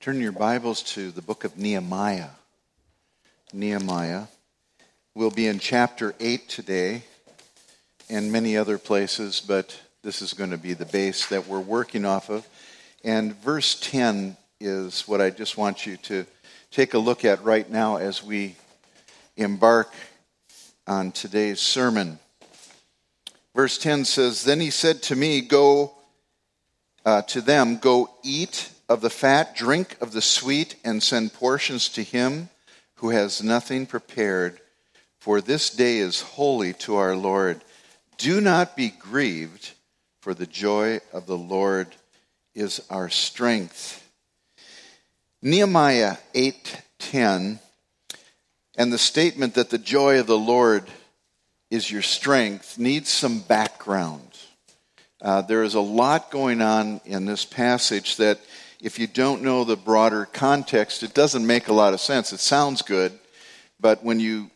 Turn your Bibles to the book of Nehemiah. Nehemiah. We'll be in chapter 8 today and many other places, but this is going to be the base that we're working off of. And verse 10 is what I just want you to take a look at right now as we embark on today's sermon. Verse 10 says, Then he said to me, Go uh, to them, Go eat of the fat, drink of the sweet, and send portions to him who has nothing prepared, for this day is holy to our Lord. Do not be grieved, for the joy of the Lord is our strength. Nehemiah 8:10 and the statement that the joy of the Lord is your strength needs some background. Uh, there is a lot going on in this passage that, if you don't know the broader context, it doesn't make a lot of sense. It sounds good, but when you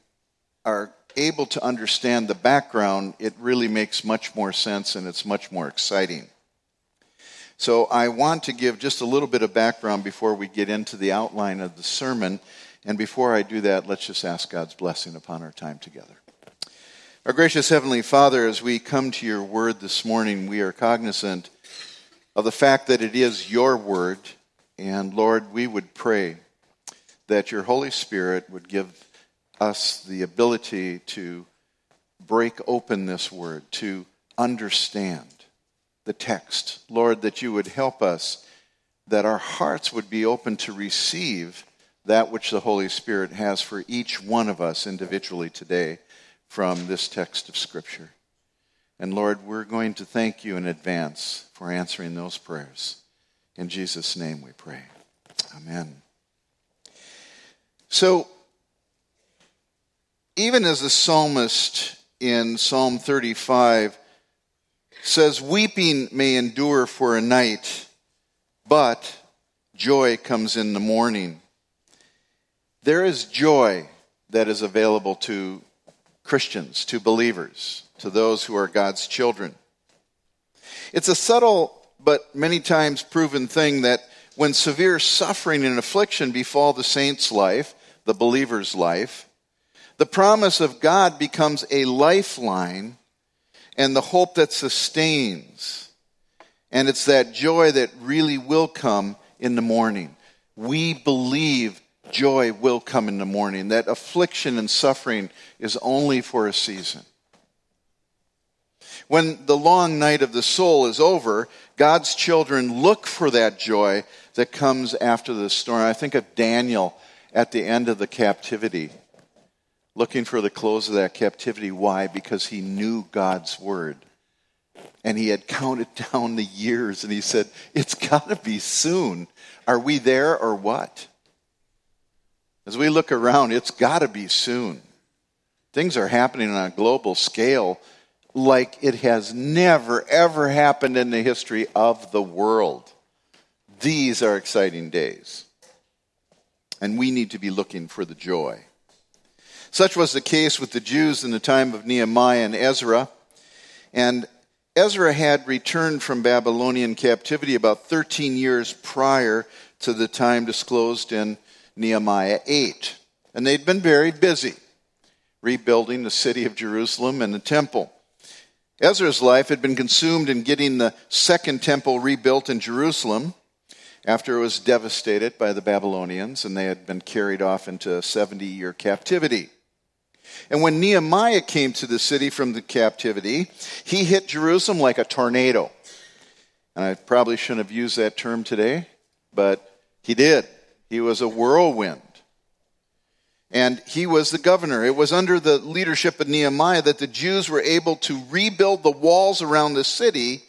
are able to understand the background, it really makes much more sense and it's much more exciting. So, I want to give just a little bit of background before we get into the outline of the sermon. And before I do that, let's just ask God's blessing upon our time together. Our gracious Heavenly Father, as we come to your word this morning, we are cognizant of the fact that it is your word. And Lord, we would pray that your Holy Spirit would give us the ability to break open this word, to understand the text. Lord, that you would help us, that our hearts would be open to receive that which the Holy Spirit has for each one of us individually today from this text of Scripture. And Lord, we're going to thank you in advance for answering those prayers. In Jesus' name we pray. Amen. So, even as the psalmist in Psalm 35 says, Weeping may endure for a night, but joy comes in the morning. There is joy that is available to Christians, to believers, to those who are God's children. It's a subtle but many times proven thing that when severe suffering and affliction befall the saint's life, the believer's life, the promise of God becomes a lifeline and the hope that sustains. And it's that joy that really will come in the morning. We believe joy will come in the morning, that affliction and suffering is only for a season. When the long night of the soul is over, God's children look for that joy that comes after the storm. I think of Daniel at the end of the captivity, looking for the close of that captivity. Why? Because he knew God's word. And he had counted down the years and he said, It's got to be soon. Are we there or what? As we look around, it's got to be soon. Things are happening on a global scale like it has never, ever happened in the history of the world. These are exciting days. And we need to be looking for the joy. Such was the case with the Jews in the time of Nehemiah and Ezra. And Ezra had returned from Babylonian captivity about 13 years prior to the time disclosed in Nehemiah 8. And they'd been very busy rebuilding the city of Jerusalem and the temple. Ezra's life had been consumed in getting the second temple rebuilt in Jerusalem after it was devastated by the Babylonians and they had been carried off into a 70 year captivity. And when Nehemiah came to the city from the captivity, he hit Jerusalem like a tornado. And I probably shouldn't have used that term today, but he did. He was a whirlwind. And he was the governor. It was under the leadership of Nehemiah that the Jews were able to rebuild the walls around the city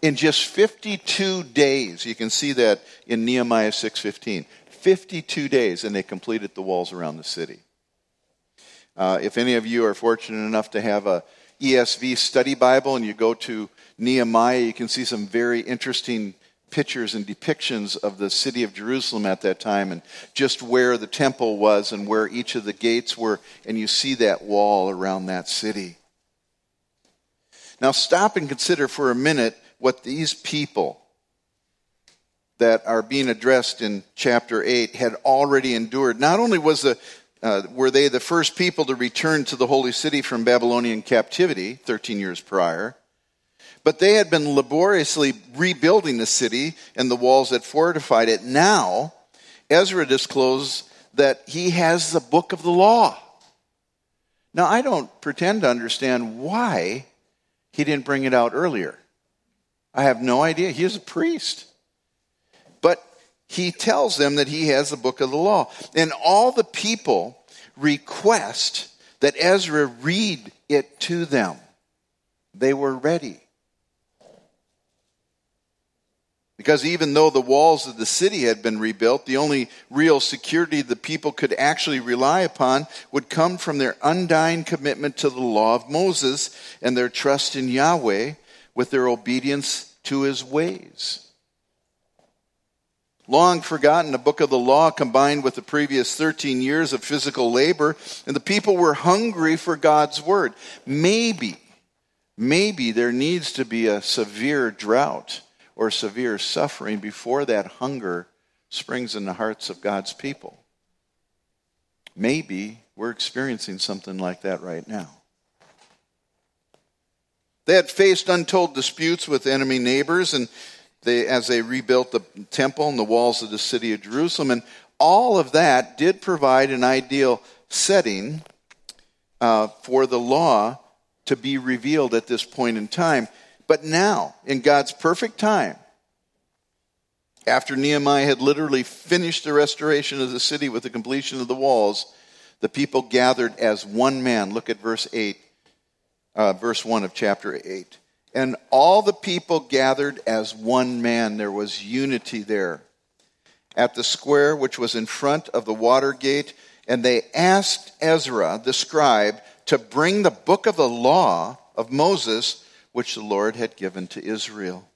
in just 52 days. You can see that in Nehemiah 6:15. 52 days and they completed the walls around the city. Uh, if any of you are fortunate enough to have a ESV study Bible and you go to Nehemiah, you can see some very interesting pictures and depictions of the city of Jerusalem at that time and just where the temple was and where each of the gates were, and you see that wall around that city. Now, stop and consider for a minute what these people that are being addressed in chapter 8 had already endured. Not only was the, uh, were they the first people to return to the holy city from Babylonian captivity 13 years prior, but they had been laboriously rebuilding the city and the walls that fortified it. Now, Ezra disclosed that he has the book of the law. Now, I don't pretend to understand why he didn't bring it out earlier. I have no idea. He is a priest. But he tells them that he has the book of the law. And all the people request that Ezra read it to them. They were ready. Because even though the walls of the city had been rebuilt, the only real security the people could actually rely upon would come from their undying commitment to the law of Moses and their trust in Yahweh with their obedience to his ways. Long forgotten, the book of the law combined with the previous 13 years of physical labor, and the people were hungry for God's word. Maybe, maybe there needs to be a severe drought or severe suffering before that hunger springs in the hearts of God's people. Maybe we're experiencing something like that right now. They had faced untold disputes with enemy neighbors and they, as they rebuilt the temple and the walls of the city of Jerusalem. And all of that did provide an ideal setting uh, for the law to be revealed at this point in time. But now, in God's perfect time, after Nehemiah had literally finished the restoration of the city with the completion of the walls, the people gathered as one man. Look at verse 8, uh, verse 1 of chapter 8. And all the people gathered as one man. There was unity there at the square which was in front of the water gate. And they asked Ezra, the scribe, to bring the book of the law of Moses which the Lord had given to Israel.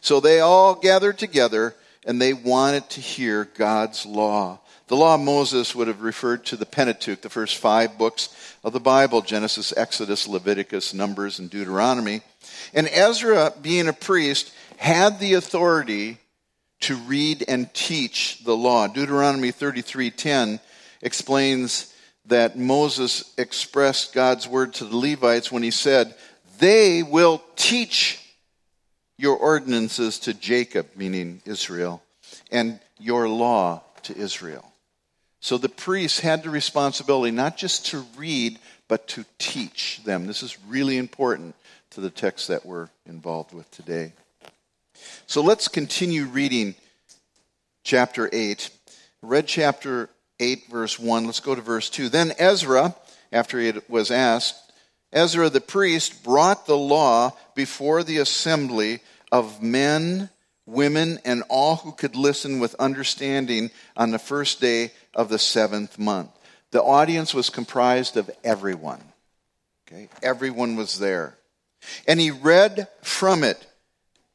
So they all gathered together and they wanted to hear God's law. The law of Moses would have referred to the Pentateuch, the first five books of the Bible Genesis, Exodus, Leviticus, Numbers, and Deuteronomy. And Ezra, being a priest, had the authority to read and teach the law. Deuteronomy 33:10 explains that Moses expressed God's word to the Levites when he said, they will teach your ordinances to Jacob, meaning Israel, and your law to Israel. So the priests had the responsibility not just to read, but to teach them. This is really important to the text that we're involved with today. So let's continue reading chapter 8. read chapter 8, verse 1. Let's go to verse 2. Then Ezra, after he was asked, Ezra the priest brought the law before the assembly of men, women, and all who could listen with understanding on the first day of the seventh month. The audience was comprised of everyone. Okay? Everyone was there. And he read from it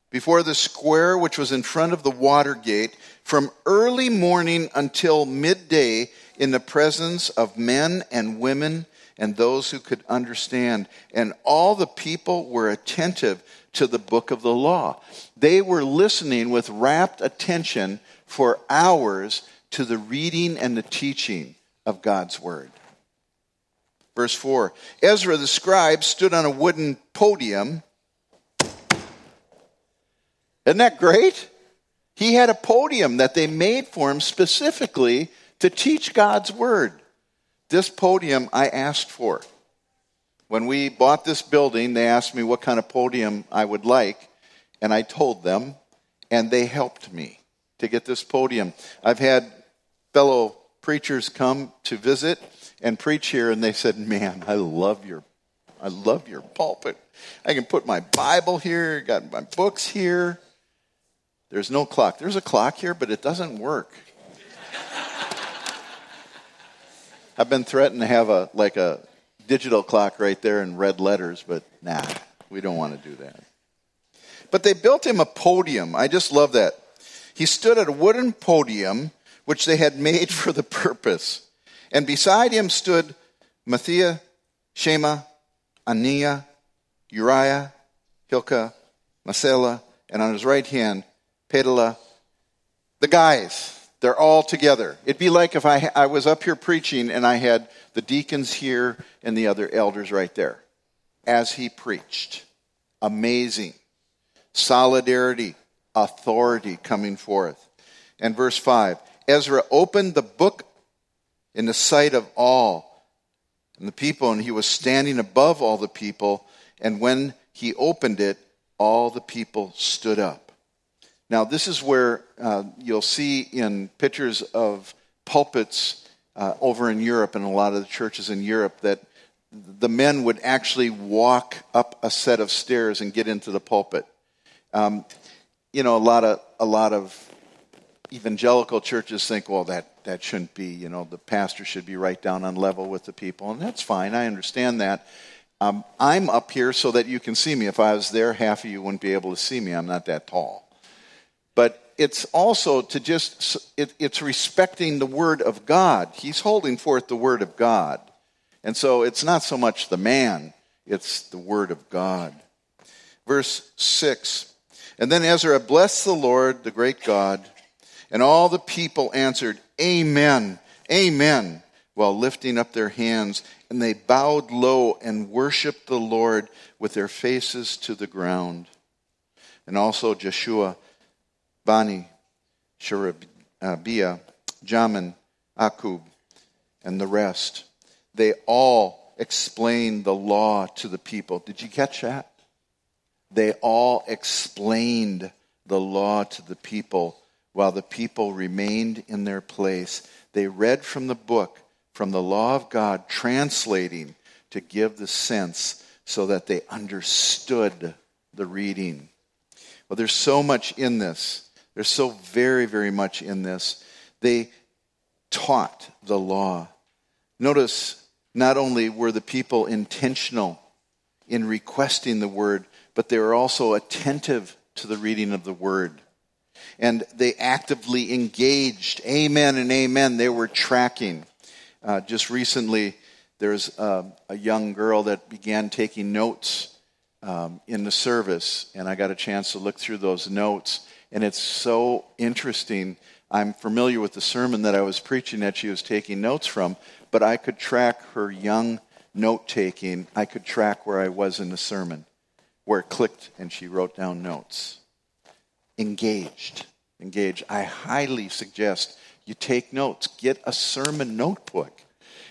before the square which was in front of the water gate from early morning until midday in the presence of men and women and those who could understand. And all the people were attentive to the book of the law. They were listening with rapt attention for hours to the reading and the teaching of God's word. Verse 4 Ezra the scribe stood on a wooden podium. Isn't that great? He had a podium that they made for him specifically to teach God's word. This podium I asked for. When we bought this building, they asked me what kind of podium I would like, and I told them, and they helped me to get this podium. I've had fellow preachers come to visit and preach here, and they said, "Man, I love your, I love your pulpit. I can put my Bible here, got my books here. There's no clock. There's a clock here, but it doesn't work. I've been threatened to have a like a digital clock right there in red letters, but nah, we don't want to do that. But they built him a podium. I just love that. He stood at a wooden podium which they had made for the purpose. And beside him stood Matthiah, Shema, Ananiah, Uriah, Hilkiah, Masela, and on his right hand, Pedaliah, the guys, they're all together. It'd be like if I, I was up here preaching and I had the deacons here and the other elders right there as he preached. Amazing. Solidarity, authority coming forth. And verse 5 Ezra opened the book in the sight of all and the people, and he was standing above all the people. And when he opened it, all the people stood up. Now, this is where uh, you'll see in pictures of pulpits uh, over in Europe and a lot of the churches in Europe that the men would actually walk up a set of stairs and get into the pulpit. Um, you know, a lot of a lot of evangelical churches think, well, that that shouldn't be. You know, the pastor should be right down on level with the people, and that's fine. I understand that. Um, I'm up here so that you can see me. If I was there, half of you wouldn't be able to see me. I'm not that tall. But it's also to just it, it's respecting the word of God. He's holding forth the word of God. And so it's not so much the man, it's the word of God. Verse 6 And then Ezra blessed the Lord, the great God, and all the people answered, Amen, Amen, while lifting up their hands. And they bowed low and worshiped the Lord with their faces to the ground. And also Jeshua, Bani, Sherebiah, Jamin, Akkub, and the rest they all explained the law to the people. Did you catch that? They all explained the law to the people while the people remained in their place. They read from the book, from the law of God, translating to give the sense so that they understood the reading. Well, there's so much in this. There's so very, very much in this. They taught the law. Notice not only were the people intentional in requesting the word, but they were also attentive to the reading of the word. And they actively engaged. Amen and amen. They were tracking. Uh, just recently, there's a, a, young girl that began taking notes um, in the service, and I got a chance to look through those notes. And it's so interesting. I'm familiar with the sermon that I was preaching that she was taking notes from, but I could track her young note taking. I could track where I was in the sermon, where it clicked and she wrote down notes. Engaged. Engaged. I highly suggest you take notes. Get a sermon notebook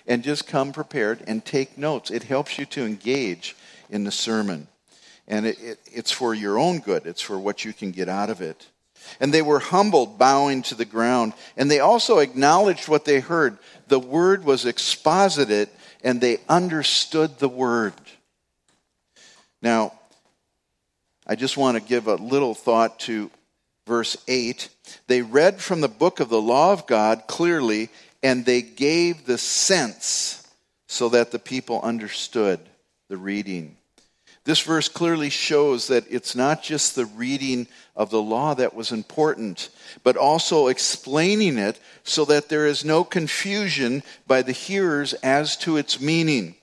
and just come prepared and take notes. It helps you to engage in the sermon. And it, it, it's for your own good, it's for what you can get out of it. And they were humbled, bowing to the ground. And they also acknowledged what they heard. The word was exposited, and they understood the word. Now, I just want to give a little thought to verse 8. They read from the book of the law of God clearly, and they gave the sense so that the people understood the reading. This verse clearly shows that it's not just the reading of the law that was important, but also explaining it so that there is no confusion by the hearers as to its meaning.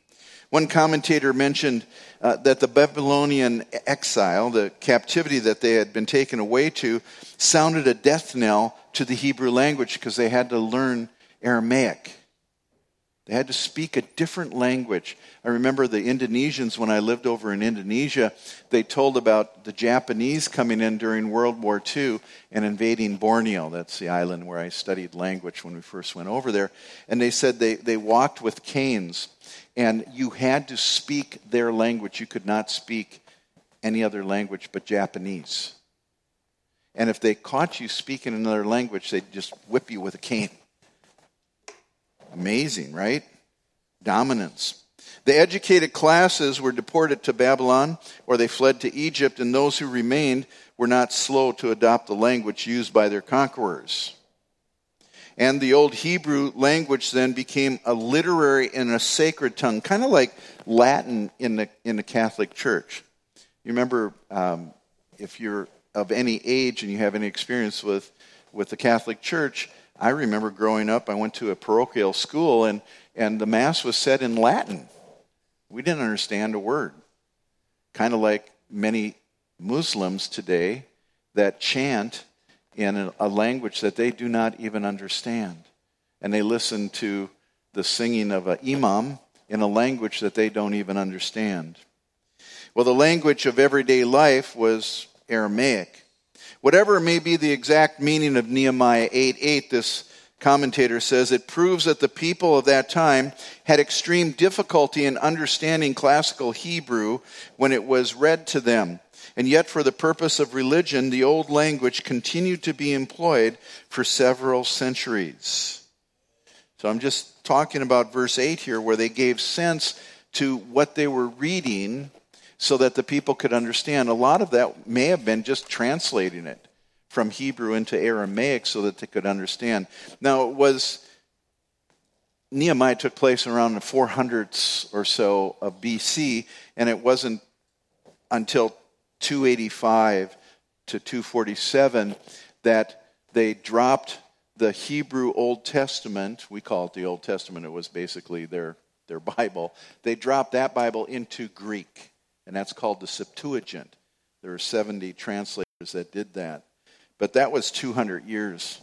One commentator mentioned uh, that the Babylonian exile, the captivity that they had been taken away to, sounded a death knell to the Hebrew language because they had to learn Aramaic. They had to speak a different language. I remember the Indonesians, when I lived over in Indonesia, they told about the Japanese coming in during World War II and invading Borneo. That's the island where I studied language when we first went over there. And they said they, they walked with canes, and you had to speak their language. You could not speak any other language but Japanese. And if they caught you speaking another language, they'd just whip you with a cane. Amazing, right? Dominance. The educated classes were deported to Babylon or they fled to Egypt, and those who remained were not slow to adopt the language used by their conquerors. And the old Hebrew language then became a literary and a sacred tongue, kind of like Latin in the, in the Catholic Church. You remember, um, if you're of any age and you have any experience with, with the Catholic Church, I remember growing up, I went to a parochial school and, and the Mass was said in Latin. We didn't understand a word. Kind of like many Muslims today that chant in a language that they do not even understand. And they listen to the singing of an imam in a language that they don't even understand. Well, the language of everyday life was Aramaic. Whatever may be the exact meaning of Nehemiah 8 8, this commentator says it proves that the people of that time had extreme difficulty in understanding classical Hebrew when it was read to them. And yet, for the purpose of religion, the old language continued to be employed for several centuries. So I'm just talking about verse 8 here, where they gave sense to what they were reading so that the people could understand. A lot of that may have been just translating it from Hebrew into Aramaic so that they could understand. Now, it was Nehemiah took place around the 400s or so of BC, and it wasn't until 285 to 247 that they dropped the Hebrew Old Testament. We call it the Old Testament, it was basically their, their Bible. They dropped that Bible into Greek and that's called the Septuagint. There are 70 translators that did that. But that was 200 years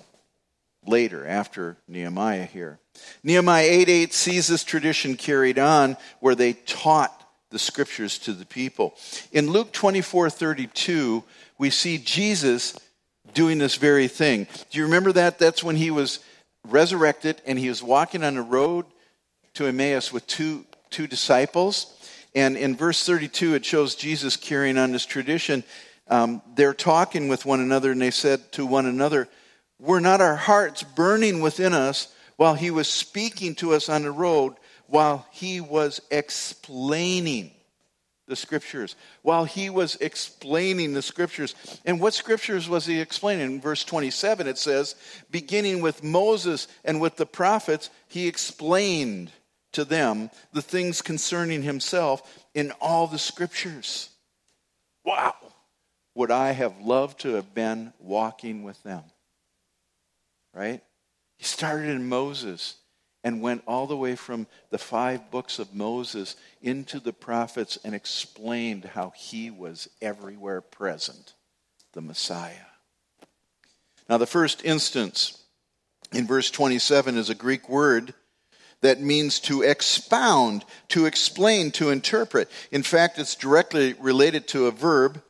later, after Nehemiah here. Nehemiah 8 8 sees this tradition carried on where they taught the scriptures to the people. In Luke 24 32, we see Jesus doing this very thing. Do you remember that? That's when he was resurrected and he was walking on the road to Emmaus with two, two disciples. And in verse 32, it shows Jesus carrying on this tradition. Um, they're talking with one another, and they said to one another, Were not our hearts burning within us while he was speaking to us on the road, while he was explaining the scriptures? While he was explaining the scriptures. And what scriptures was he explaining? In verse 27, it says, Beginning with Moses and with the prophets, he explained to them the things concerning himself in all the scriptures. Wow! Would I have loved to have been walking with them? Right? He started in Moses and went all the way from the five books of Moses into the prophets and explained how he was everywhere present, the Messiah. Now, the first instance in verse 27 is a Greek word that means to expound, to explain, to interpret. In fact, it's directly related to a verb,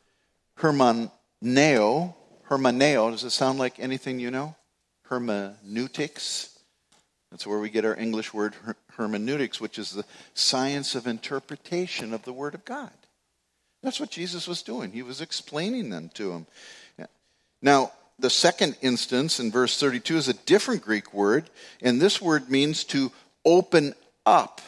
hermeneuo. Hermeneuo, does it sound like anything you know? Hermeneutics. That's where we get our English word hermeneutics, which is the science of interpretation of the Word of God. That's what Jesus was doing. He was explaining them to him. Now, the second instance in verse 32 is a different Greek word, and this word means to open up,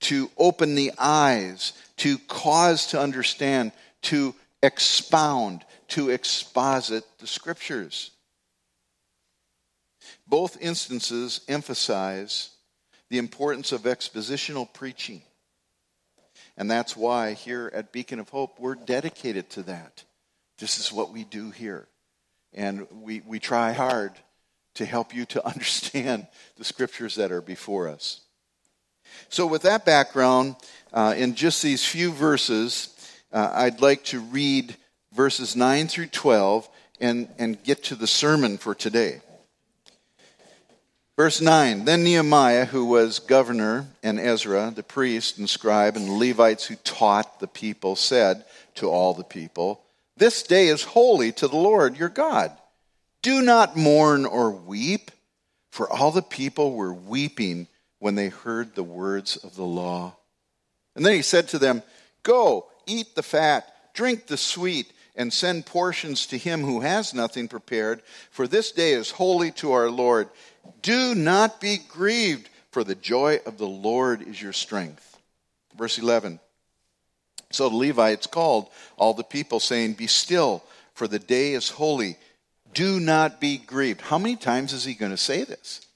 to open the eyes, to cause to understand, to expound, to exposit the scriptures. Both instances emphasize the importance of expositional preaching. And that's why here at Beacon of Hope, we're dedicated to that. This is what we do here. And we, we try hard to help you to understand the scriptures that are before us. So, with that background, uh, in just these few verses, uh, I'd like to read verses 9 through 12 and, and get to the sermon for today. Verse 9 Then Nehemiah, who was governor, and Ezra, the priest and scribe, and the Levites who taught the people, said to all the people, This day is holy to the Lord your God. Do not mourn or weep, for all the people were weeping when they heard the words of the law. And then he said to them, Go, eat the fat, drink the sweet, and send portions to him who has nothing prepared, for this day is holy to our Lord. Do not be grieved, for the joy of the Lord is your strength. Verse 11. So the Levites called all the people, saying, Be still, for the day is holy do not be grieved. How many times is he going to say this?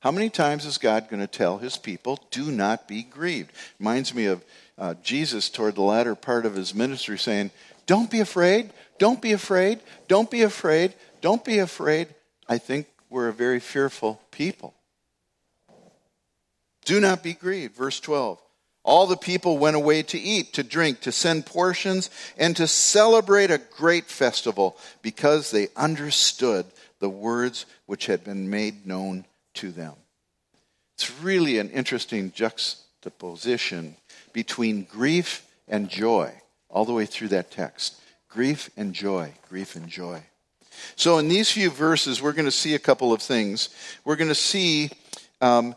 How many times is God going to tell his people, do not be grieved? Reminds me of uh, Jesus toward the latter part of his ministry saying, don't be afraid, don't be afraid, don't be afraid, don't be afraid. I think we're a very fearful people. Do not be grieved. Verse 12. All the people went away to eat, to drink, to send portions, and to celebrate a great festival because they understood the words which had been made known to them. It's really an interesting juxtaposition between grief and joy all the way through that text. Grief and joy, grief and joy. So, in these few verses, we're going to see a couple of things. We're going to see, um,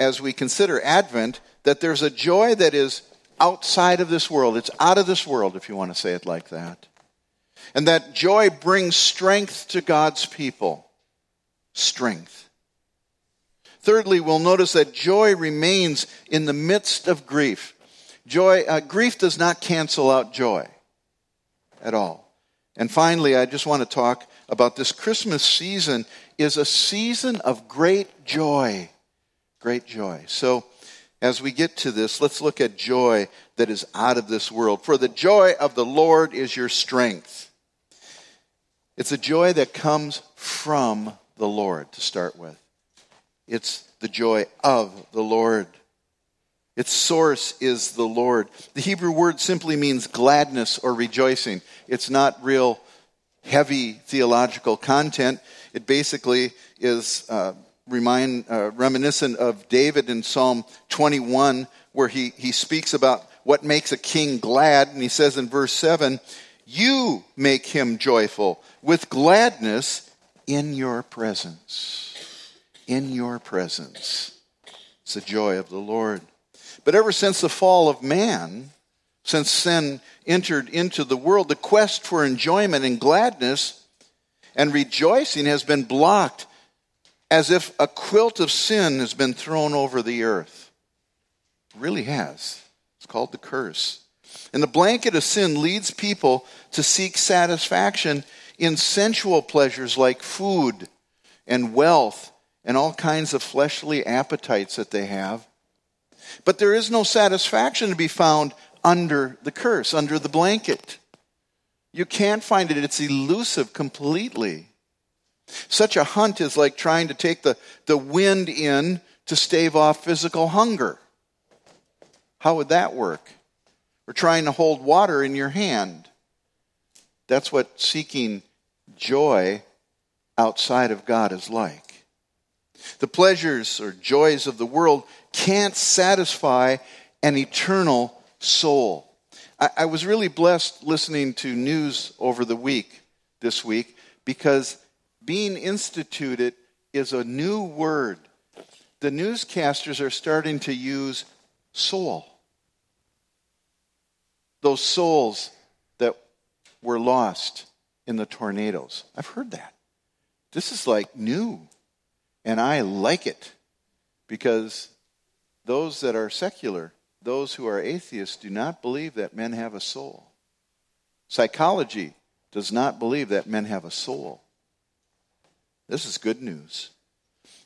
as we consider Advent, that there's a joy that is outside of this world. It's out of this world, if you want to say it like that. And that joy brings strength to God's people. Strength. Thirdly, we'll notice that joy remains in the midst of grief. Joy, uh, grief does not cancel out joy at all. And finally, I just want to talk about this Christmas season is a season of great joy. Great joy. So, as we get to this, let's look at joy that is out of this world. For the joy of the Lord is your strength. It's a joy that comes from the Lord to start with. It's the joy of the Lord. Its source is the Lord. The Hebrew word simply means gladness or rejoicing. It's not real heavy theological content. It basically is uh, remind, uh, reminiscent of David in Psalm 21, where he, he speaks about what makes a king glad. And he says in verse 7, You make him joyful with gladness in your presence. In your presence. It's the joy of the Lord. But ever since the fall of man, since sin entered into the world, the quest for enjoyment and gladness and rejoicing has been blocked as if a quilt of sin has been thrown over the earth. It really has. It's called the curse. And the blanket of sin leads people to seek satisfaction in sensual pleasures like food and wealth and all kinds of fleshly appetites that they have. But there is no satisfaction to be found under the curse, under the blanket. You can't find it, it's elusive completely. Such a hunt is like trying to take the, the wind in to stave off physical hunger. How would that work? Or trying to hold water in your hand. That's what seeking joy outside of God is like. The pleasures or joys of the world can't satisfy an eternal soul. I, I was really blessed listening to news over the week, this week, because being instituted is a new word. The newscasters are starting to use soul. Those souls that were lost in the tornadoes. I've heard that. This is like new. And I like it because those that are secular, those who are atheists, do not believe that men have a soul. Psychology does not believe that men have a soul. This is good news.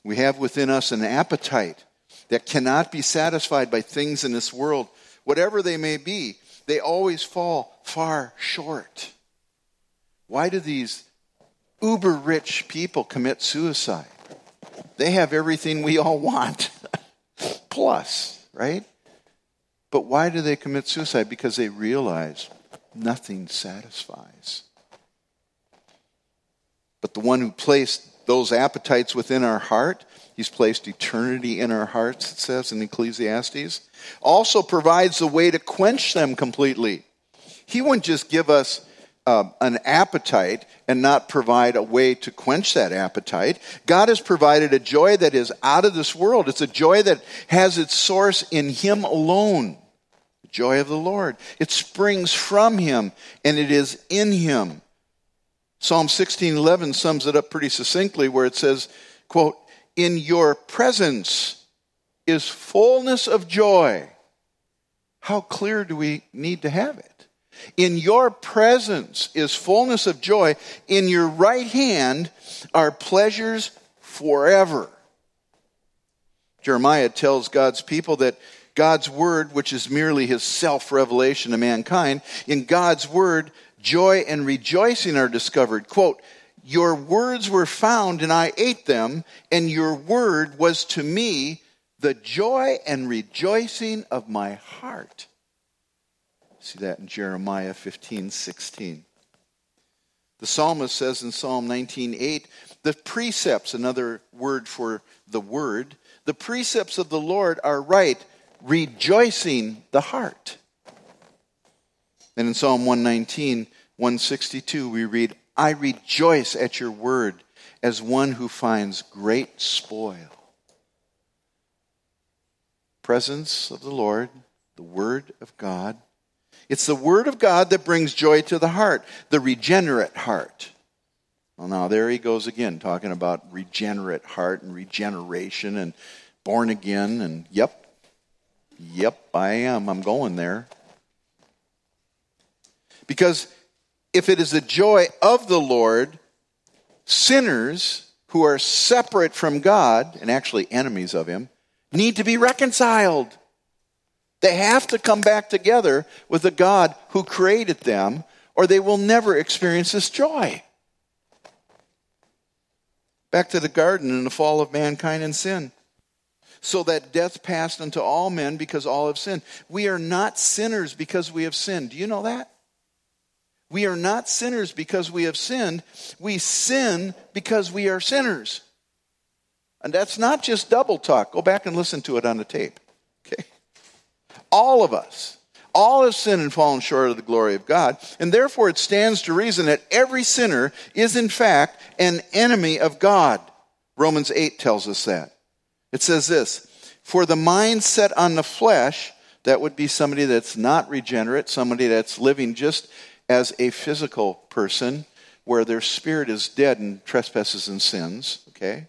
We have within us an appetite that cannot be satisfied by things in this world, whatever they may be. They always fall far short. Why do these uber rich people commit suicide? They have everything we all want, plus, right? But why do they commit suicide? Because they realize nothing satisfies. But the one who placed those appetites within our heart. He's placed eternity in our hearts, it says in Ecclesiastes. Also provides a way to quench them completely. He wouldn't just give us uh, an appetite and not provide a way to quench that appetite. God has provided a joy that is out of this world. It's a joy that has its source in Him alone. The joy of the Lord. It springs from Him and it is in Him. Psalm 16:11 sums it up pretty succinctly where it says, quote, "In your presence is fullness of joy." How clear do we need to have it? In your presence is fullness of joy. In your right hand are pleasures forever. Jeremiah tells God's people that God's word, which is merely his self revelation to mankind, in God's word, joy and rejoicing are discovered. Quote, Your words were found and I ate them, and your word was to me the joy and rejoicing of my heart. See that in Jeremiah 15, 16. The psalmist says in Psalm 19:8, the precepts, another word for the word, the precepts of the Lord are right, rejoicing the heart. And in Psalm 119, 162, we read, I rejoice at your word as one who finds great spoil. Presence of the Lord, the word of God, it's the Word of God that brings joy to the heart, the regenerate heart. Well, now there he goes again, talking about regenerate heart and regeneration and born again. And yep, yep, I am. I'm going there. Because if it is the joy of the Lord, sinners who are separate from God and actually enemies of Him need to be reconciled. They have to come back together with the God who created them, or they will never experience this joy. Back to the garden and the fall of mankind and sin. So that death passed unto all men because all have sinned. We are not sinners because we have sinned. Do you know that? We are not sinners because we have sinned. We sin because we are sinners. And that's not just double talk. Go back and listen to it on the tape. Okay? All of us. All have sinned and fallen short of the glory of God. And therefore, it stands to reason that every sinner is, in fact, an enemy of God. Romans 8 tells us that. It says this For the mind set on the flesh, that would be somebody that's not regenerate, somebody that's living just as a physical person, where their spirit is dead in trespasses and sins, okay?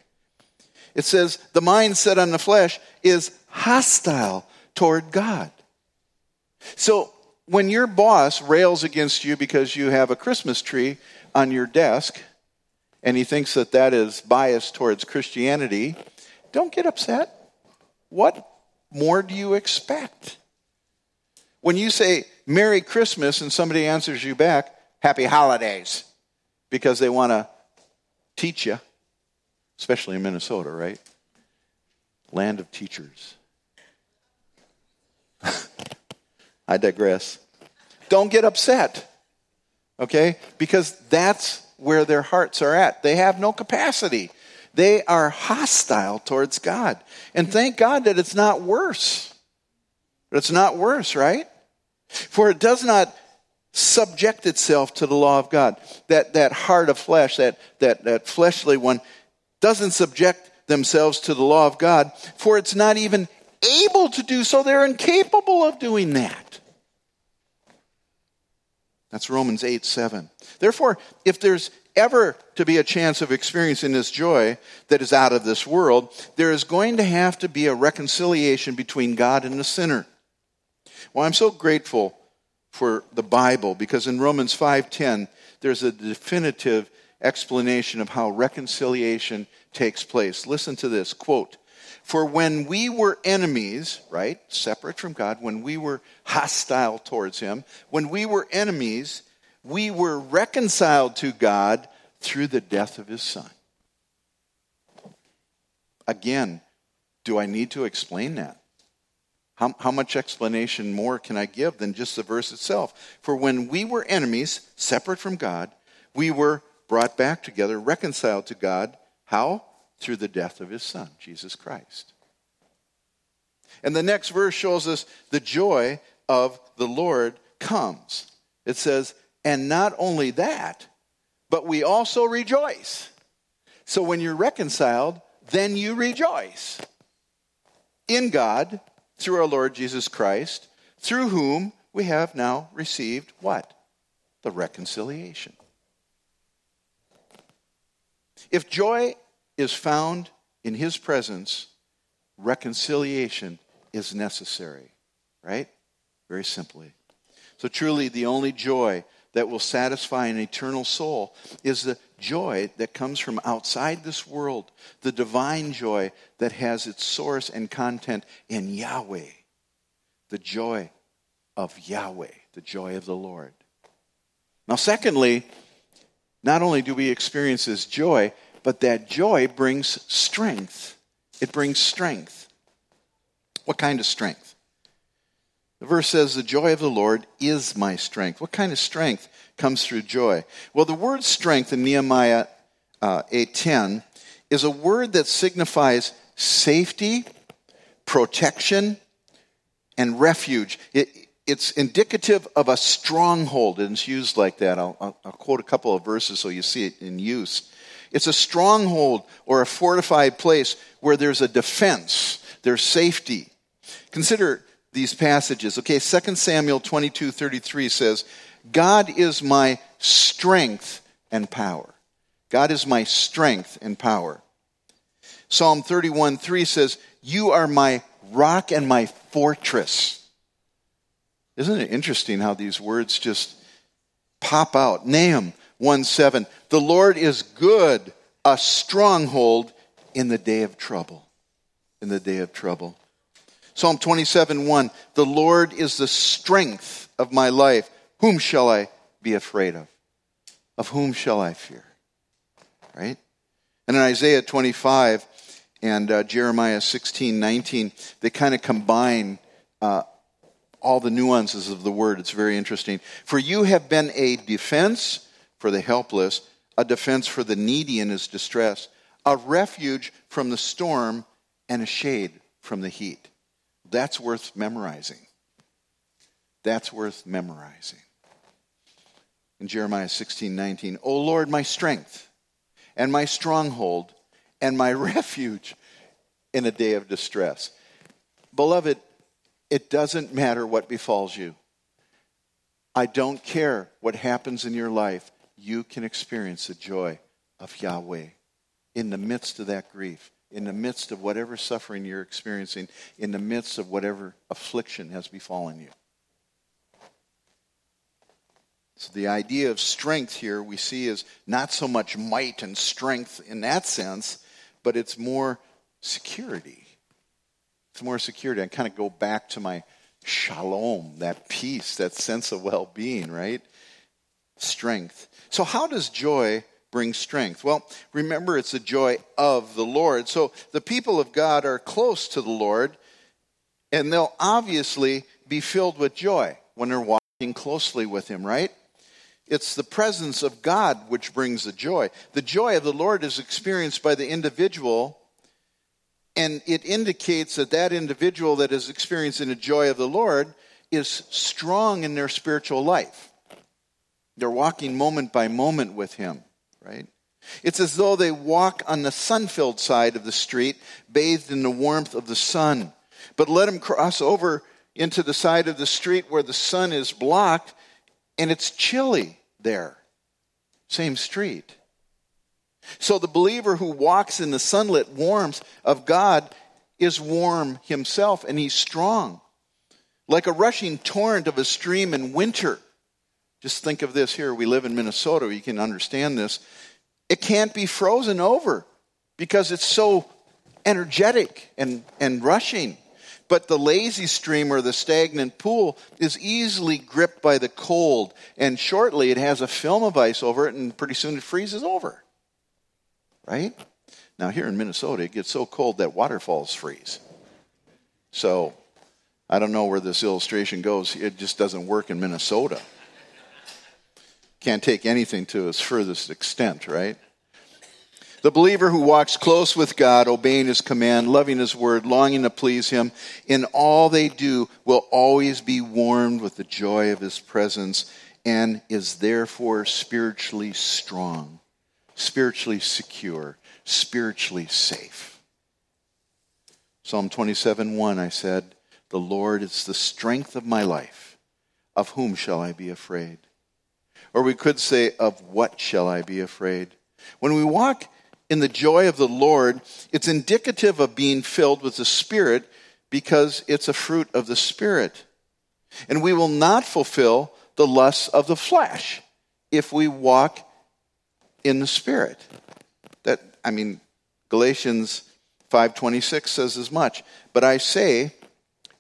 It says, the mind set on the flesh is hostile toward God. So when your boss rails against you because you have a Christmas tree on your desk and he thinks that that is biased towards Christianity, don't get upset. What more do you expect? When you say Merry Christmas and somebody answers you back, Happy Holidays, because they want to teach you, especially in Minnesota, right? Land of teachers. I digress. Don't get upset, okay? Because that's where their hearts are at. They have no capacity. They are hostile towards God. And thank God that it's not worse. It's not worse, right? For it does not subject itself to the law of God. That, that heart of flesh, that, that, that fleshly one, doesn't subject themselves to the law of God, for it's not even able to do so. They're incapable of doing that. That's Romans 8 7. Therefore, if there's ever to be a chance of experiencing this joy that is out of this world, there is going to have to be a reconciliation between God and the sinner. Well, I'm so grateful for the Bible because in Romans 5:10 there's a definitive explanation of how reconciliation takes place. Listen to this quote for when we were enemies, right, separate from God, when we were hostile towards Him, when we were enemies, we were reconciled to God through the death of His Son. Again, do I need to explain that? How, how much explanation more can I give than just the verse itself? For when we were enemies, separate from God, we were brought back together, reconciled to God. How? through the death of his son, Jesus Christ. And the next verse shows us the joy of the Lord comes. It says, and not only that, but we also rejoice. So when you're reconciled, then you rejoice in God through our Lord Jesus Christ, through whom we have now received what? The reconciliation. If joy is found in his presence, reconciliation is necessary, right? Very simply. So, truly, the only joy that will satisfy an eternal soul is the joy that comes from outside this world, the divine joy that has its source and content in Yahweh, the joy of Yahweh, the joy of the Lord. Now, secondly, not only do we experience this joy, but that joy brings strength. It brings strength. What kind of strength? The verse says, The joy of the Lord is my strength. What kind of strength comes through joy? Well, the word strength in Nehemiah uh, 8.10 is a word that signifies safety, protection, and refuge. It, it's indicative of a stronghold, and it's used like that. I'll, I'll, I'll quote a couple of verses so you see it in use. It's a stronghold or a fortified place where there's a defense, there's safety. Consider these passages. Okay, 2 Samuel 22 33 says, God is my strength and power. God is my strength and power. Psalm 31 3 says, You are my rock and my fortress. Isn't it interesting how these words just pop out? Nahum 1 7. The Lord is good, a stronghold in the day of trouble. In the day of trouble. Psalm 27 1. The Lord is the strength of my life. Whom shall I be afraid of? Of whom shall I fear? Right? And in Isaiah 25 and uh, Jeremiah 16 19, they kind of combine uh, all the nuances of the word. It's very interesting. For you have been a defense for the helpless, a defense for the needy in his distress, a refuge from the storm, and a shade from the heat. That's worth memorizing. That's worth memorizing. In Jeremiah 16 19, O Lord, my strength and my stronghold and my refuge in a day of distress. Beloved, it doesn't matter what befalls you. I don't care what happens in your life you can experience the joy of Yahweh in the midst of that grief, in the midst of whatever suffering you're experiencing, in the midst of whatever affliction has befallen you. So, the idea of strength here we see is not so much might and strength in that sense, but it's more security. It's more security. I kind of go back to my shalom, that peace, that sense of well being, right? Strength. So, how does joy bring strength? Well, remember, it's the joy of the Lord. So, the people of God are close to the Lord, and they'll obviously be filled with joy when they're walking closely with Him, right? It's the presence of God which brings the joy. The joy of the Lord is experienced by the individual, and it indicates that that individual that is experiencing the joy of the Lord is strong in their spiritual life. They're walking moment by moment with Him, right? It's as though they walk on the sun filled side of the street, bathed in the warmth of the sun. But let them cross over into the side of the street where the sun is blocked and it's chilly there. Same street. So the believer who walks in the sunlit warmth of God is warm himself and he's strong. Like a rushing torrent of a stream in winter just think of this here. We live in Minnesota. You can understand this. It can't be frozen over because it's so energetic and, and rushing. But the lazy stream or the stagnant pool is easily gripped by the cold, and shortly it has a film of ice over it, and pretty soon it freezes over. Right? Now, here in Minnesota, it gets so cold that waterfalls freeze. So, I don't know where this illustration goes. It just doesn't work in Minnesota. Can't take anything to its furthest extent, right? The believer who walks close with God, obeying his command, loving his word, longing to please him, in all they do will always be warmed with the joy of his presence and is therefore spiritually strong, spiritually secure, spiritually safe. Psalm 27 1, I said, The Lord is the strength of my life. Of whom shall I be afraid? Or we could say, Of what shall I be afraid? When we walk in the joy of the Lord, it's indicative of being filled with the Spirit because it's a fruit of the Spirit. And we will not fulfill the lusts of the flesh if we walk in the Spirit. That I mean, Galatians 5:26 says as much. But I say,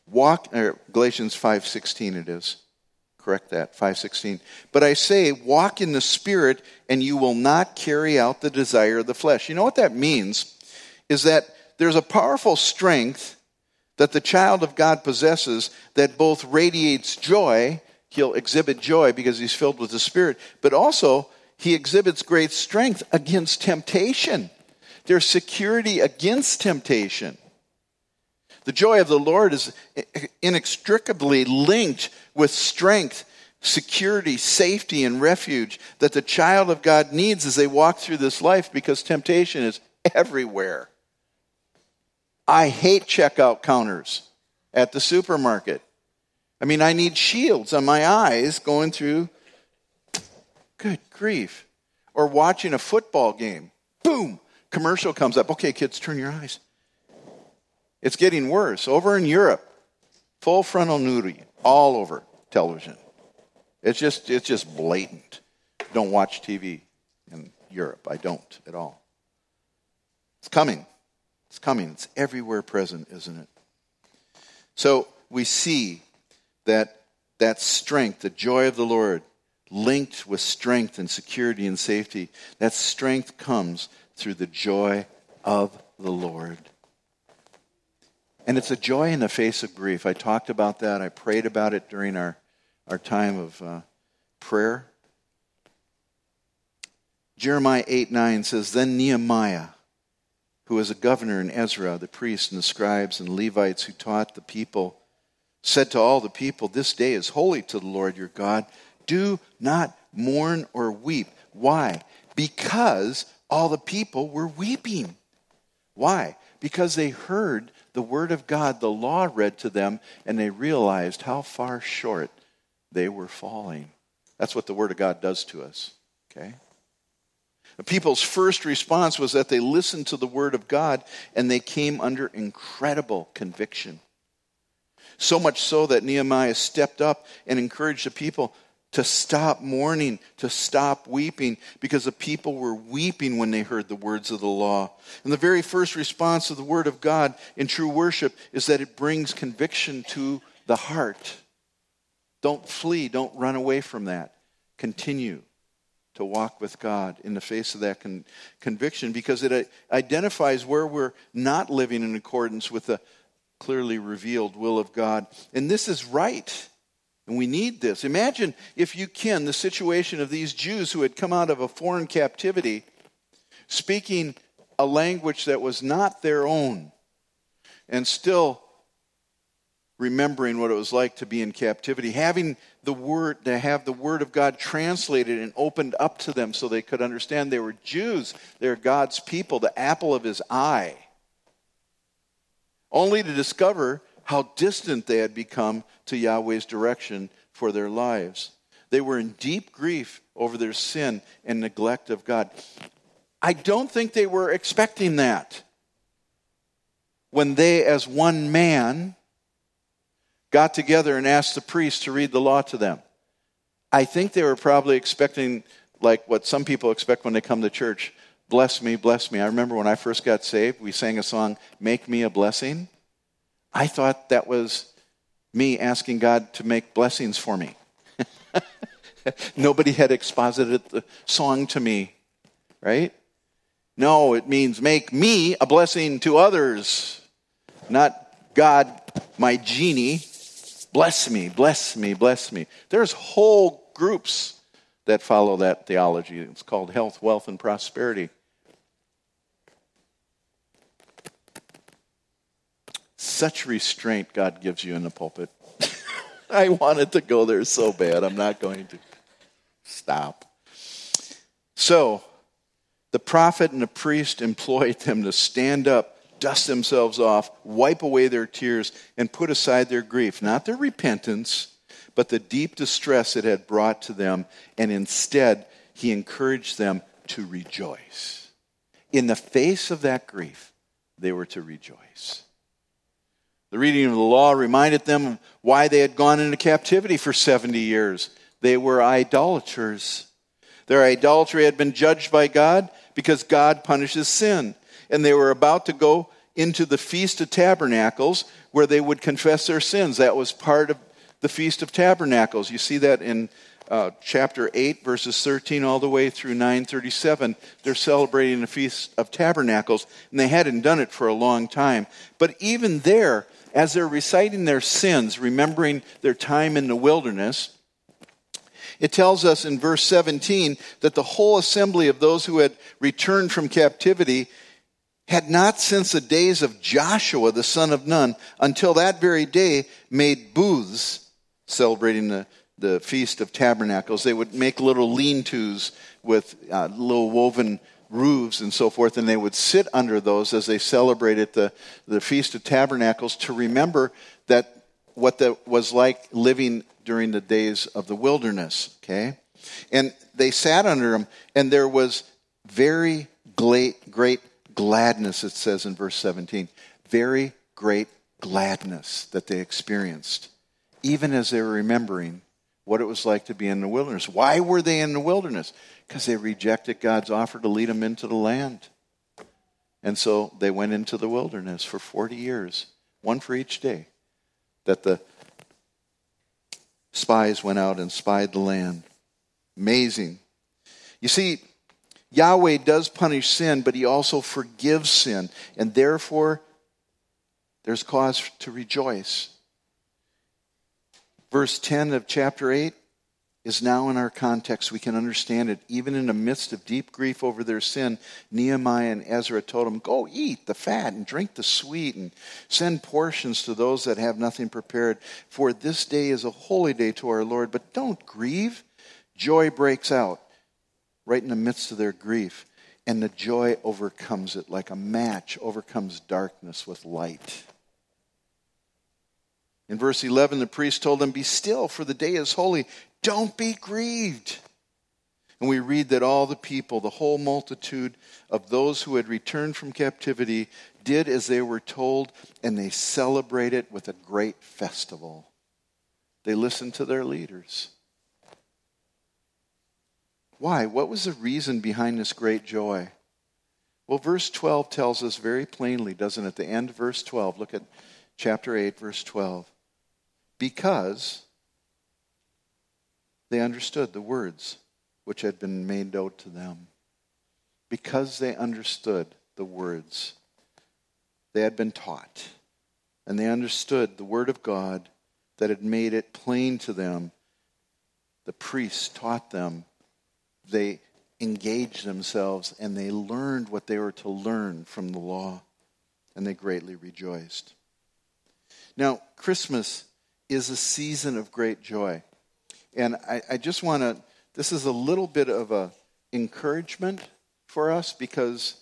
walk or Galatians 5:16 it is correct that 516 but i say walk in the spirit and you will not carry out the desire of the flesh you know what that means is that there's a powerful strength that the child of God possesses that both radiates joy, he'll exhibit joy because he's filled with the Spirit, but also he exhibits great strength against temptation. There's security against temptation. The joy of the Lord is inextricably linked with strength, security, safety, and refuge that the child of God needs as they walk through this life because temptation is everywhere. I hate checkout counters at the supermarket. I mean, I need shields on my eyes going through. Good grief. Or watching a football game. Boom! Commercial comes up. Okay, kids, turn your eyes. It's getting worse. Over in Europe, full frontal nudity all over television. It's just, it's just blatant. Don't watch TV in Europe. I don't at all. It's coming. It's coming. It's everywhere present, isn't it? So we see that that strength, the joy of the Lord, linked with strength and security and safety, that strength comes through the joy of the Lord. And it's a joy in the face of grief. I talked about that. I prayed about it during our, our time of uh, prayer. Jeremiah 8 9 says, Then Nehemiah, who was a governor in Ezra, the priests and the scribes and Levites who taught the people, said to all the people, This day is holy to the Lord your God. Do not mourn or weep. Why? Because all the people were weeping. Why? Because they heard the word of God, the law read to them, and they realized how far short they were falling. That's what the word of God does to us. Okay? The people's first response was that they listened to the word of God and they came under incredible conviction. So much so that Nehemiah stepped up and encouraged the people to stop mourning, to stop weeping, because the people were weeping when they heard the words of the law. And the very first response to the word of God in true worship is that it brings conviction to the heart. Don't flee, don't run away from that. Continue to walk with God in the face of that con- conviction because it uh, identifies where we're not living in accordance with the clearly revealed will of God. And this is right. And we need this. Imagine, if you can, the situation of these Jews who had come out of a foreign captivity speaking a language that was not their own and still remembering what it was like to be in captivity, having the word to have the word of God translated and opened up to them so they could understand they were Jews, they're God's people, the apple of his eye. Only to discover how distant they had become to Yahweh's direction for their lives. They were in deep grief over their sin and neglect of God. I don't think they were expecting that. When they, as one man, got together and asked the priest to read the law to them. I think they were probably expecting, like what some people expect when they come to church bless me, bless me. I remember when I first got saved, we sang a song, Make Me a Blessing. I thought that was me asking God to make blessings for me. Nobody had exposited the song to me, right? No, it means make me a blessing to others, not God, my genie, Bless me, bless me, bless me. There's whole groups that follow that theology. It's called health, wealth, and prosperity. Such restraint God gives you in the pulpit. I wanted to go there so bad. I'm not going to. Stop. So, the prophet and the priest employed them to stand up dust themselves off, wipe away their tears, and put aside their grief, not their repentance, but the deep distress it had brought to them, and instead, he encouraged them to rejoice. In the face of that grief, they were to rejoice. The reading of the law reminded them why they had gone into captivity for 70 years. They were idolaters. Their idolatry had been judged by God because God punishes sin. And they were about to go into the Feast of Tabernacles where they would confess their sins. That was part of the Feast of Tabernacles. You see that in uh, chapter 8, verses 13 all the way through 937. They're celebrating the Feast of Tabernacles, and they hadn't done it for a long time. But even there, as they're reciting their sins, remembering their time in the wilderness, it tells us in verse 17 that the whole assembly of those who had returned from captivity had not since the days of Joshua the son of Nun until that very day made booths celebrating the, the Feast of Tabernacles. They would make little lean tos with uh, little woven roofs and so forth, and they would sit under those as they celebrated the, the Feast of Tabernacles to remember that what that was like living during the days of the wilderness. Okay? And they sat under them, and there was very great, great gladness, it says in verse 17. Very great gladness that they experienced, even as they were remembering what it was like to be in the wilderness. Why were they in the wilderness? Because they rejected God's offer to lead them into the land. And so they went into the wilderness for 40 years, one for each day, that the spies went out and spied the land. Amazing. You see, Yahweh does punish sin, but he also forgives sin. And therefore, there's cause to rejoice. Verse 10 of chapter 8 is now in our context. We can understand it. Even in the midst of deep grief over their sin, Nehemiah and Ezra told them, Go eat the fat and drink the sweet and send portions to those that have nothing prepared. For this day is a holy day to our Lord. But don't grieve. Joy breaks out right in the midst of their grief. And the joy overcomes it like a match overcomes darkness with light. In verse 11, the priest told them, Be still, for the day is holy. Don't be grieved. And we read that all the people, the whole multitude of those who had returned from captivity, did as they were told, and they celebrated with a great festival. They listened to their leaders. Why? What was the reason behind this great joy? Well, verse 12 tells us very plainly, doesn't it? At the end of verse 12. Look at chapter 8, verse 12. Because they understood the words which had been made known to them. Because they understood the words they had been taught, and they understood the Word of God that had made it plain to them, the priests taught them they engaged themselves and they learned what they were to learn from the law, and they greatly rejoiced. Now, Christmas is a season of great joy. And I, I just want to, this is a little bit of a encouragement for us because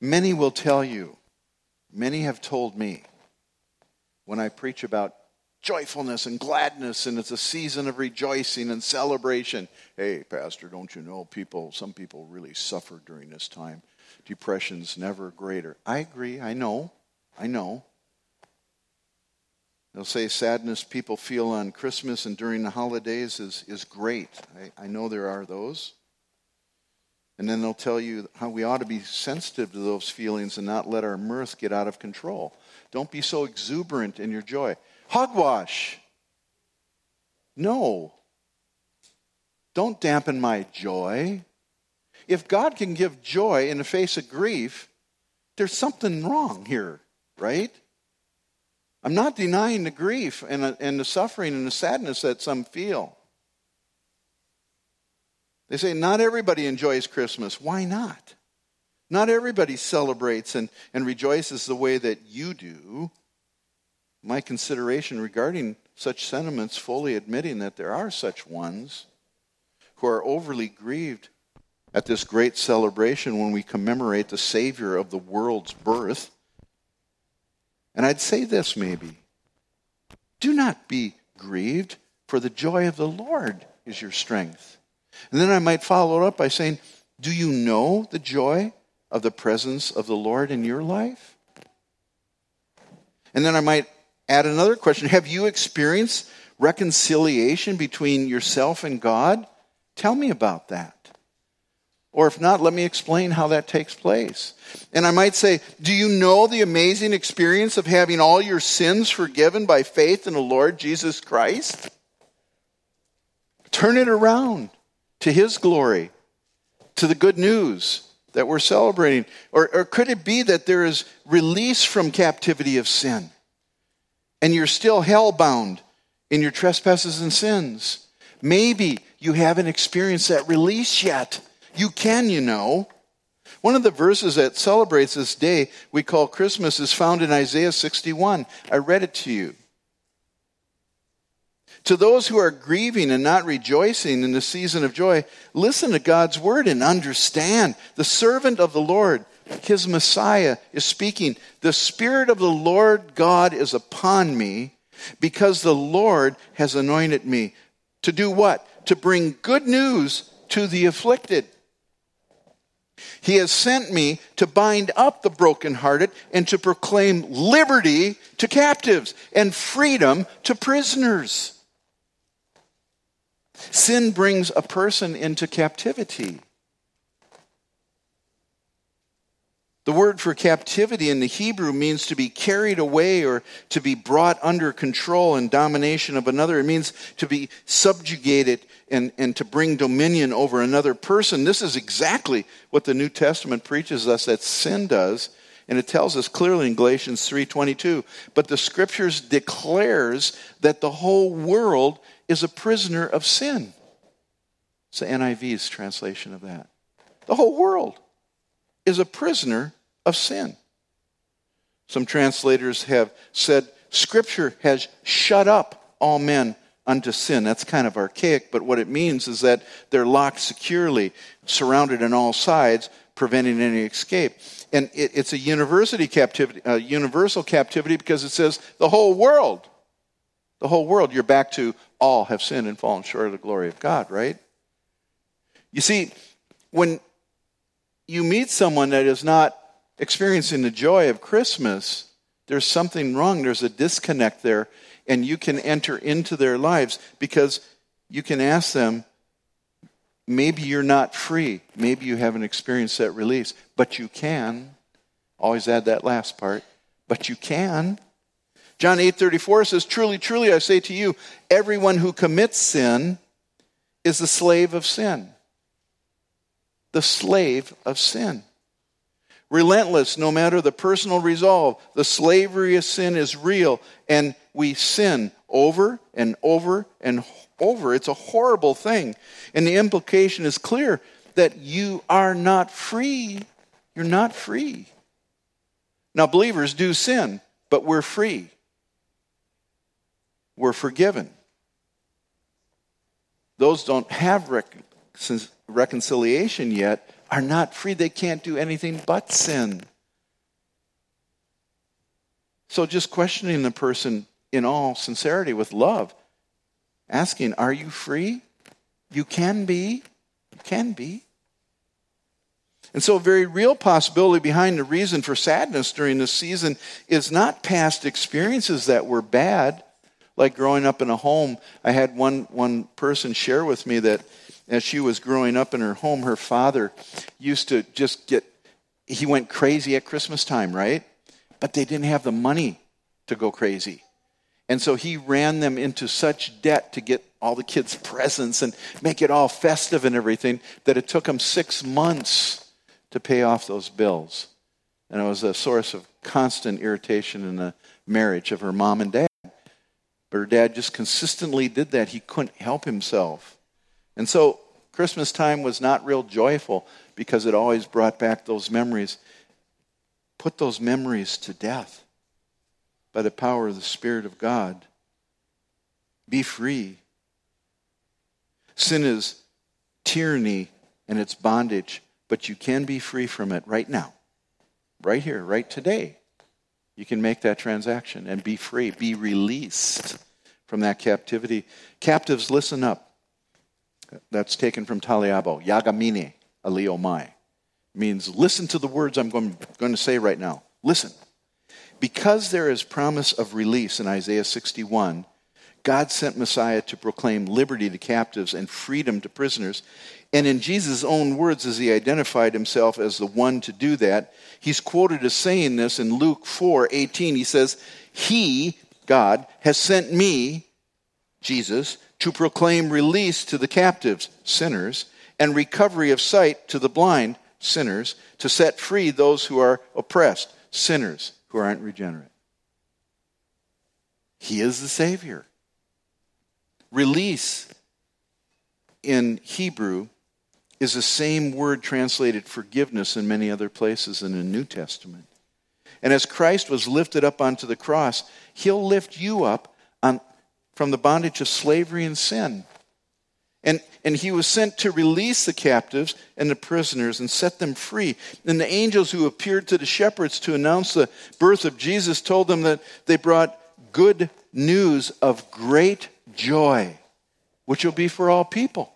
many will tell you, many have told me when I preach about joyfulness and gladness, and it's a season of rejoicing and celebration. Hey, Pastor, don't you know people, some people really suffer during this time. Depression's never greater. I agree, I know, I know. They'll say sadness people feel on Christmas and during the holidays is, is great. I, I know there are those. And then they'll tell you how we ought to be sensitive to those feelings and not let our mirth get out of control. Don't be so exuberant in your joy. Hogwash. No. Don't dampen my joy. If God can give joy in the face of grief, there's something wrong here, right? I'm not denying the grief and, uh, and the suffering and the sadness that some feel. They say not everybody enjoys Christmas. Why not? Not everybody celebrates and, and rejoices the way that you do my consideration regarding such sentiments, fully admitting that there are such ones who are overly grieved at this great celebration when we commemorate the Savior of the world's birth. And I'd say this maybe do not be grieved, for the joy of the Lord is your strength. And then I might follow it up by saying, Do you know the joy of the presence of the Lord in your life? And then I might add another question Have you experienced reconciliation between yourself and God? Tell me about that. Or if not, let me explain how that takes place. And I might say, Do you know the amazing experience of having all your sins forgiven by faith in the Lord Jesus Christ? Turn it around to His glory, to the good news that we're celebrating. Or, or could it be that there is release from captivity of sin? and you're still hell-bound in your trespasses and sins. Maybe you haven't experienced that release yet. You can, you know. One of the verses that celebrates this day we call Christmas is found in Isaiah 61. I read it to you. To those who are grieving and not rejoicing in the season of joy, listen to God's word and understand. The servant of the Lord, his Messiah, is speaking. The Spirit of the Lord God is upon me because the Lord has anointed me. To do what? To bring good news to the afflicted. He has sent me to bind up the brokenhearted and to proclaim liberty to captives and freedom to prisoners. Sin brings a person into captivity. The word for captivity in the Hebrew means to be carried away or to be brought under control and domination of another. It means to be subjugated and, and to bring dominion over another person. This is exactly what the New Testament preaches us that sin does. And it tells us clearly in Galatians 3:22, but the scriptures declares that the whole world is a prisoner of sin. It's the NIV's translation of that. The whole world is a prisoner of sin. Some translators have said Scripture has shut up all men unto sin. That's kind of archaic, but what it means is that they're locked securely, surrounded on all sides, preventing any escape. And it, it's a university captivity, a universal captivity because it says the whole world. The whole world. You're back to all have sinned and fallen short of the glory of God, right? You see, when you meet someone that is not experiencing the joy of Christmas, there's something wrong. There's a disconnect there. And you can enter into their lives because you can ask them, maybe you're not free. Maybe you haven't experienced that release, but you can. Always add that last part. But you can. John 8:34 says, "Truly, truly I say to you, everyone who commits sin is the slave of sin." The slave of sin relentless no matter the personal resolve. The slavery of sin is real, and we sin over and over and over. It's a horrible thing. And the implication is clear that you are not free. You're not free. Now, believers do sin, but we're free. We're forgiven. Those don't have reconciliation yet are not free. They can't do anything but sin. So just questioning the person in all sincerity with love, asking, Are you free? You can be. You can be. And so, a very real possibility behind the reason for sadness during this season is not past experiences that were bad, like growing up in a home. I had one, one person share with me that as she was growing up in her home, her father used to just get, he went crazy at Christmas time, right? But they didn't have the money to go crazy. And so he ran them into such debt to get all the kids' presents and make it all festive and everything that it took him six months to pay off those bills. And it was a source of constant irritation in the marriage of her mom and dad. But her dad just consistently did that. He couldn't help himself. And so Christmas time was not real joyful because it always brought back those memories. Put those memories to death by the power of the Spirit of God. Be free. Sin is tyranny and it's bondage, but you can be free from it right now, right here, right today. You can make that transaction and be free, be released from that captivity. Captives, listen up. That's taken from Taliabo. Yagamine aliomai. Means listen to the words I'm going, going to say right now. Listen. Because there is promise of release in Isaiah 61, God sent Messiah to proclaim liberty to captives and freedom to prisoners. And in Jesus' own words, as he identified himself as the one to do that, he's quoted as saying this in Luke 4 18. He says, He, God, has sent me, Jesus, to proclaim release to the captives, sinners, and recovery of sight to the blind, sinners, to set free those who are oppressed, sinners who aren't regenerate. He is the Savior. Release in Hebrew is the same word translated forgiveness in many other places in the New Testament. And as Christ was lifted up onto the cross, he'll lift you up on, from the bondage of slavery and sin. And, and he was sent to release the captives and the prisoners and set them free. And the angels who appeared to the shepherds to announce the birth of Jesus told them that they brought good news of great joy, which will be for all people.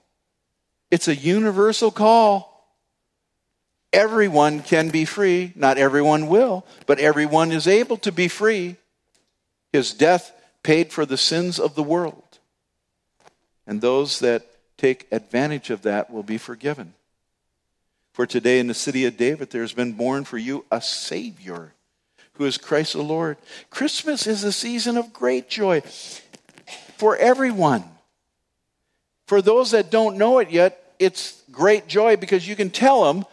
It's a universal call. Everyone can be free. Not everyone will, but everyone is able to be free. His death paid for the sins of the world. And those that take advantage of that will be forgiven. For today in the city of David, there has been born for you a Savior who is Christ the Lord. Christmas is a season of great joy for everyone. For those that don't know it yet, it's great joy because you can tell them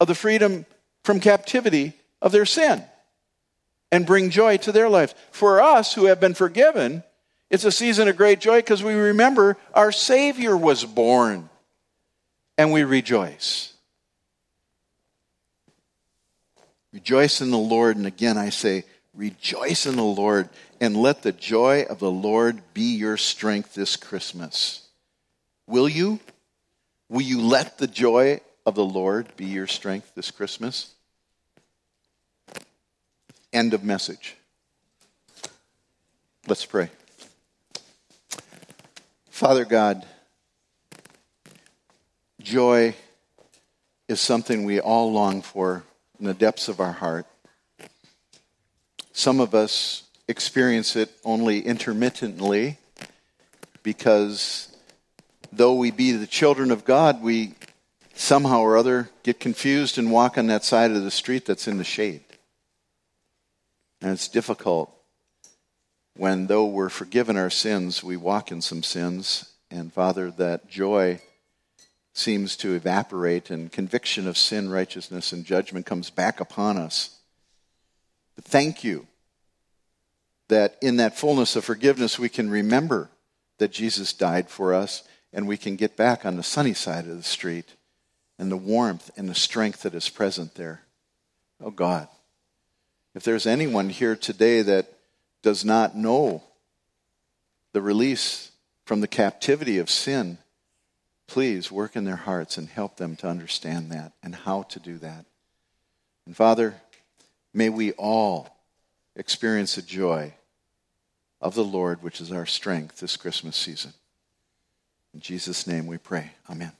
of the freedom from captivity of their sin and bring joy to their lives. For us who have been forgiven, it's a season of great joy because we remember our Savior was born and we rejoice. Rejoice in the Lord. And again, I say, rejoice in the Lord and let the joy of the Lord be your strength this Christmas. Will you? Will you let the joy of the Lord be your strength this Christmas? End of message. Let's pray. Father God, joy is something we all long for in the depths of our heart. Some of us experience it only intermittently because though we be the children of God, we somehow or other get confused and walk on that side of the street that's in the shade. And it's difficult when, though we're forgiven our sins, we walk in some sins. And Father, that joy seems to evaporate, and conviction of sin, righteousness, and judgment comes back upon us. But thank you that in that fullness of forgiveness, we can remember that Jesus died for us and we can get back on the sunny side of the street and the warmth and the strength that is present there. Oh God, if there's anyone here today that does not know the release from the captivity of sin, please work in their hearts and help them to understand that and how to do that. And Father, may we all experience the joy of the Lord, which is our strength this Christmas season. In Jesus' name we pray. Amen.